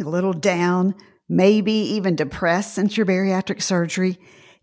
feeling a little down, maybe even depressed since your bariatric surgery?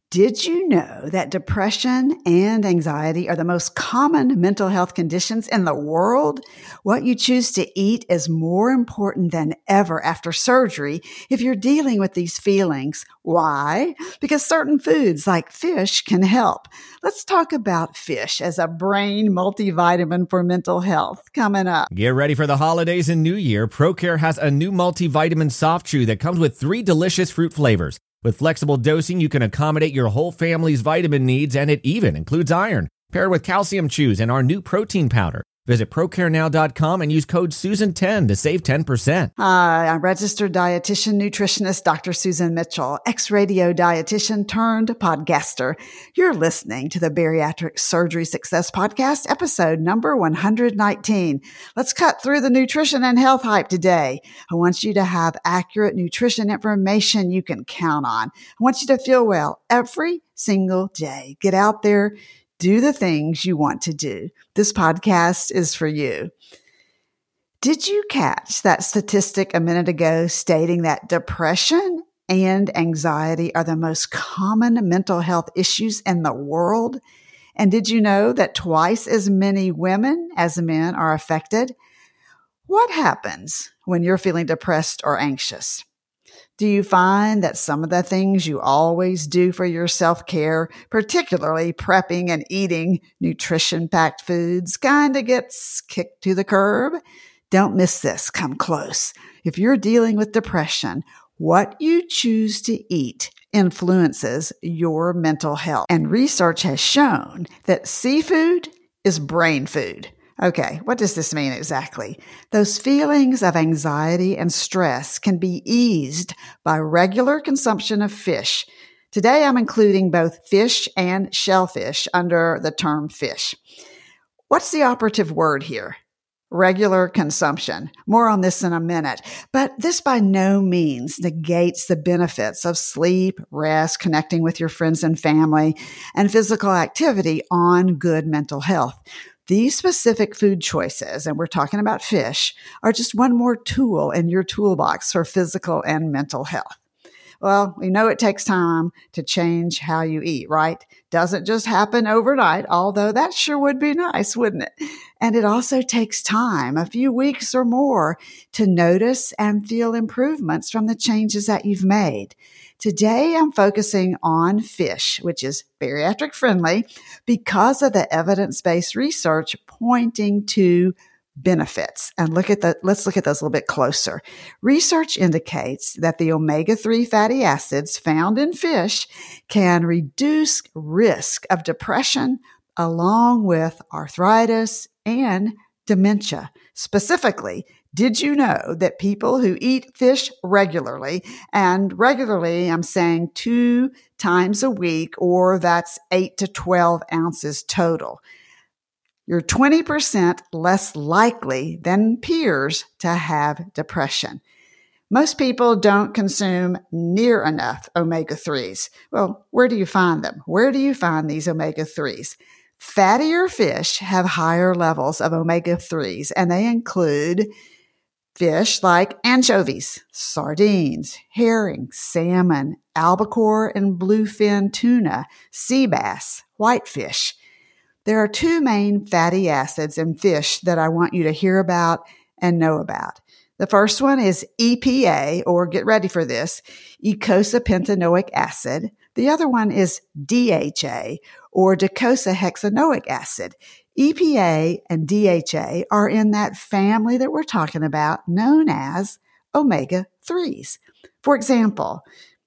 Did you know that depression and anxiety are the most common mental health conditions in the world? What you choose to eat is more important than ever after surgery if you're dealing with these feelings. Why? Because certain foods like fish can help. Let's talk about fish as a brain multivitamin for mental health coming up. Get ready for the holidays and New Year. ProCare has a new multivitamin soft chew that comes with three delicious fruit flavors. With flexible dosing, you can accommodate your whole family's vitamin needs, and it even includes iron. Paired with calcium chews and our new protein powder. Visit procarenow.com and use code SUSAN10 to save 10%. Hi, I'm registered dietitian nutritionist Dr. Susan Mitchell, ex-radio dietitian turned podcaster. You're listening to the Bariatric Surgery Success Podcast, episode number 119. Let's cut through the nutrition and health hype today. I want you to have accurate nutrition information you can count on. I want you to feel well every single day. Get out there do the things you want to do. This podcast is for you. Did you catch that statistic a minute ago stating that depression and anxiety are the most common mental health issues in the world? And did you know that twice as many women as men are affected? What happens when you're feeling depressed or anxious? Do you find that some of the things you always do for your self care, particularly prepping and eating nutrition packed foods, kind of gets kicked to the curb? Don't miss this. Come close. If you're dealing with depression, what you choose to eat influences your mental health. And research has shown that seafood is brain food. Okay, what does this mean exactly? Those feelings of anxiety and stress can be eased by regular consumption of fish. Today I'm including both fish and shellfish under the term fish. What's the operative word here? Regular consumption. More on this in a minute. But this by no means negates the benefits of sleep, rest, connecting with your friends and family, and physical activity on good mental health. These specific food choices, and we're talking about fish, are just one more tool in your toolbox for physical and mental health. Well, we know it takes time to change how you eat, right? Doesn't just happen overnight, although that sure would be nice, wouldn't it? And it also takes time, a few weeks or more, to notice and feel improvements from the changes that you've made. Today I'm focusing on fish, which is bariatric friendly because of the evidence-based research pointing to benefits. And look at the, let's look at those a little bit closer. Research indicates that the omega-3 fatty acids found in fish can reduce risk of depression along with arthritis and dementia. Specifically, did you know that people who eat fish regularly, and regularly, I'm saying two times a week, or that's eight to 12 ounces total, you're 20% less likely than peers to have depression. Most people don't consume near enough omega 3s. Well, where do you find them? Where do you find these omega 3s? Fattier fish have higher levels of omega 3s, and they include fish like anchovies, sardines, herring, salmon, albacore and bluefin tuna, sea bass, whitefish. There are two main fatty acids in fish that I want you to hear about and know about. The first one is EPA, or get ready for this, eicosapentaenoic acid. The other one is DHA, or docosahexaenoic acid. EPA and DHA are in that family that we're talking about known as omega 3s. For example,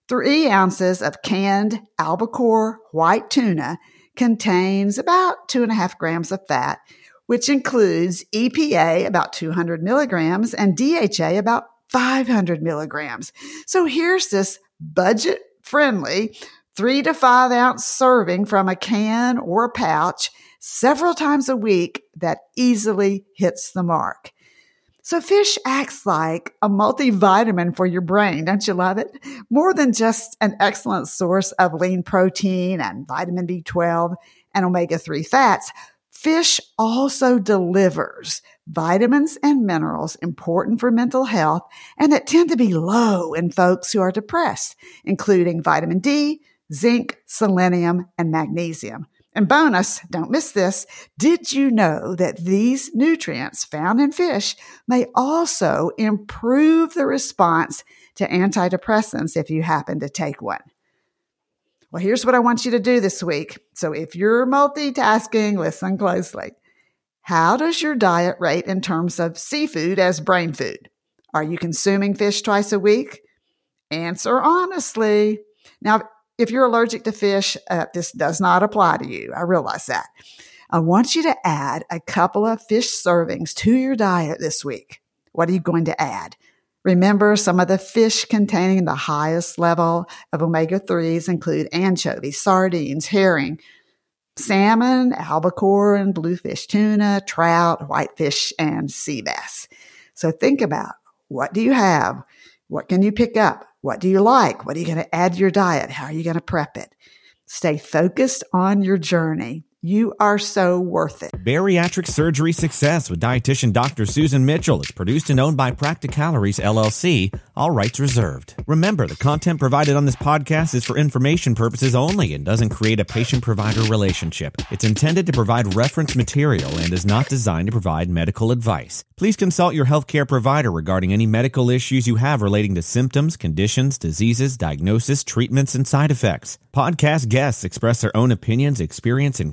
three ounces of canned albacore white tuna contains about two and a half grams of fat, which includes EPA about 200 milligrams and DHA about 500 milligrams. So here's this budget friendly three to five ounce serving from a can or a pouch several times a week that easily hits the mark. So fish acts like a multivitamin for your brain. Don't you love it? More than just an excellent source of lean protein and vitamin B12 and omega 3 fats. Fish also delivers vitamins and minerals important for mental health and that tend to be low in folks who are depressed, including vitamin D, zinc, selenium, and magnesium. And bonus, don't miss this. Did you know that these nutrients found in fish may also improve the response to antidepressants if you happen to take one? Well, here's what I want you to do this week. So if you're multitasking, listen closely. How does your diet rate in terms of seafood as brain food? Are you consuming fish twice a week? Answer honestly. Now, if you're allergic to fish, uh, this does not apply to you. I realize that. I want you to add a couple of fish servings to your diet this week. What are you going to add? Remember, some of the fish containing the highest level of omega 3s include anchovies, sardines, herring, salmon, albacore, and bluefish tuna, trout, whitefish, and sea bass. So think about what do you have? What can you pick up? What do you like? What are you going to add to your diet? How are you going to prep it? Stay focused on your journey. You are so worth it. Bariatric Surgery Success with dietitian Dr. Susan Mitchell is produced and owned by Practicalories LLC, all rights reserved. Remember, the content provided on this podcast is for information purposes only and doesn't create a patient provider relationship. It's intended to provide reference material and is not designed to provide medical advice. Please consult your healthcare provider regarding any medical issues you have relating to symptoms, conditions, diseases, diagnosis, treatments, and side effects. Podcast guests express their own opinions, experience, and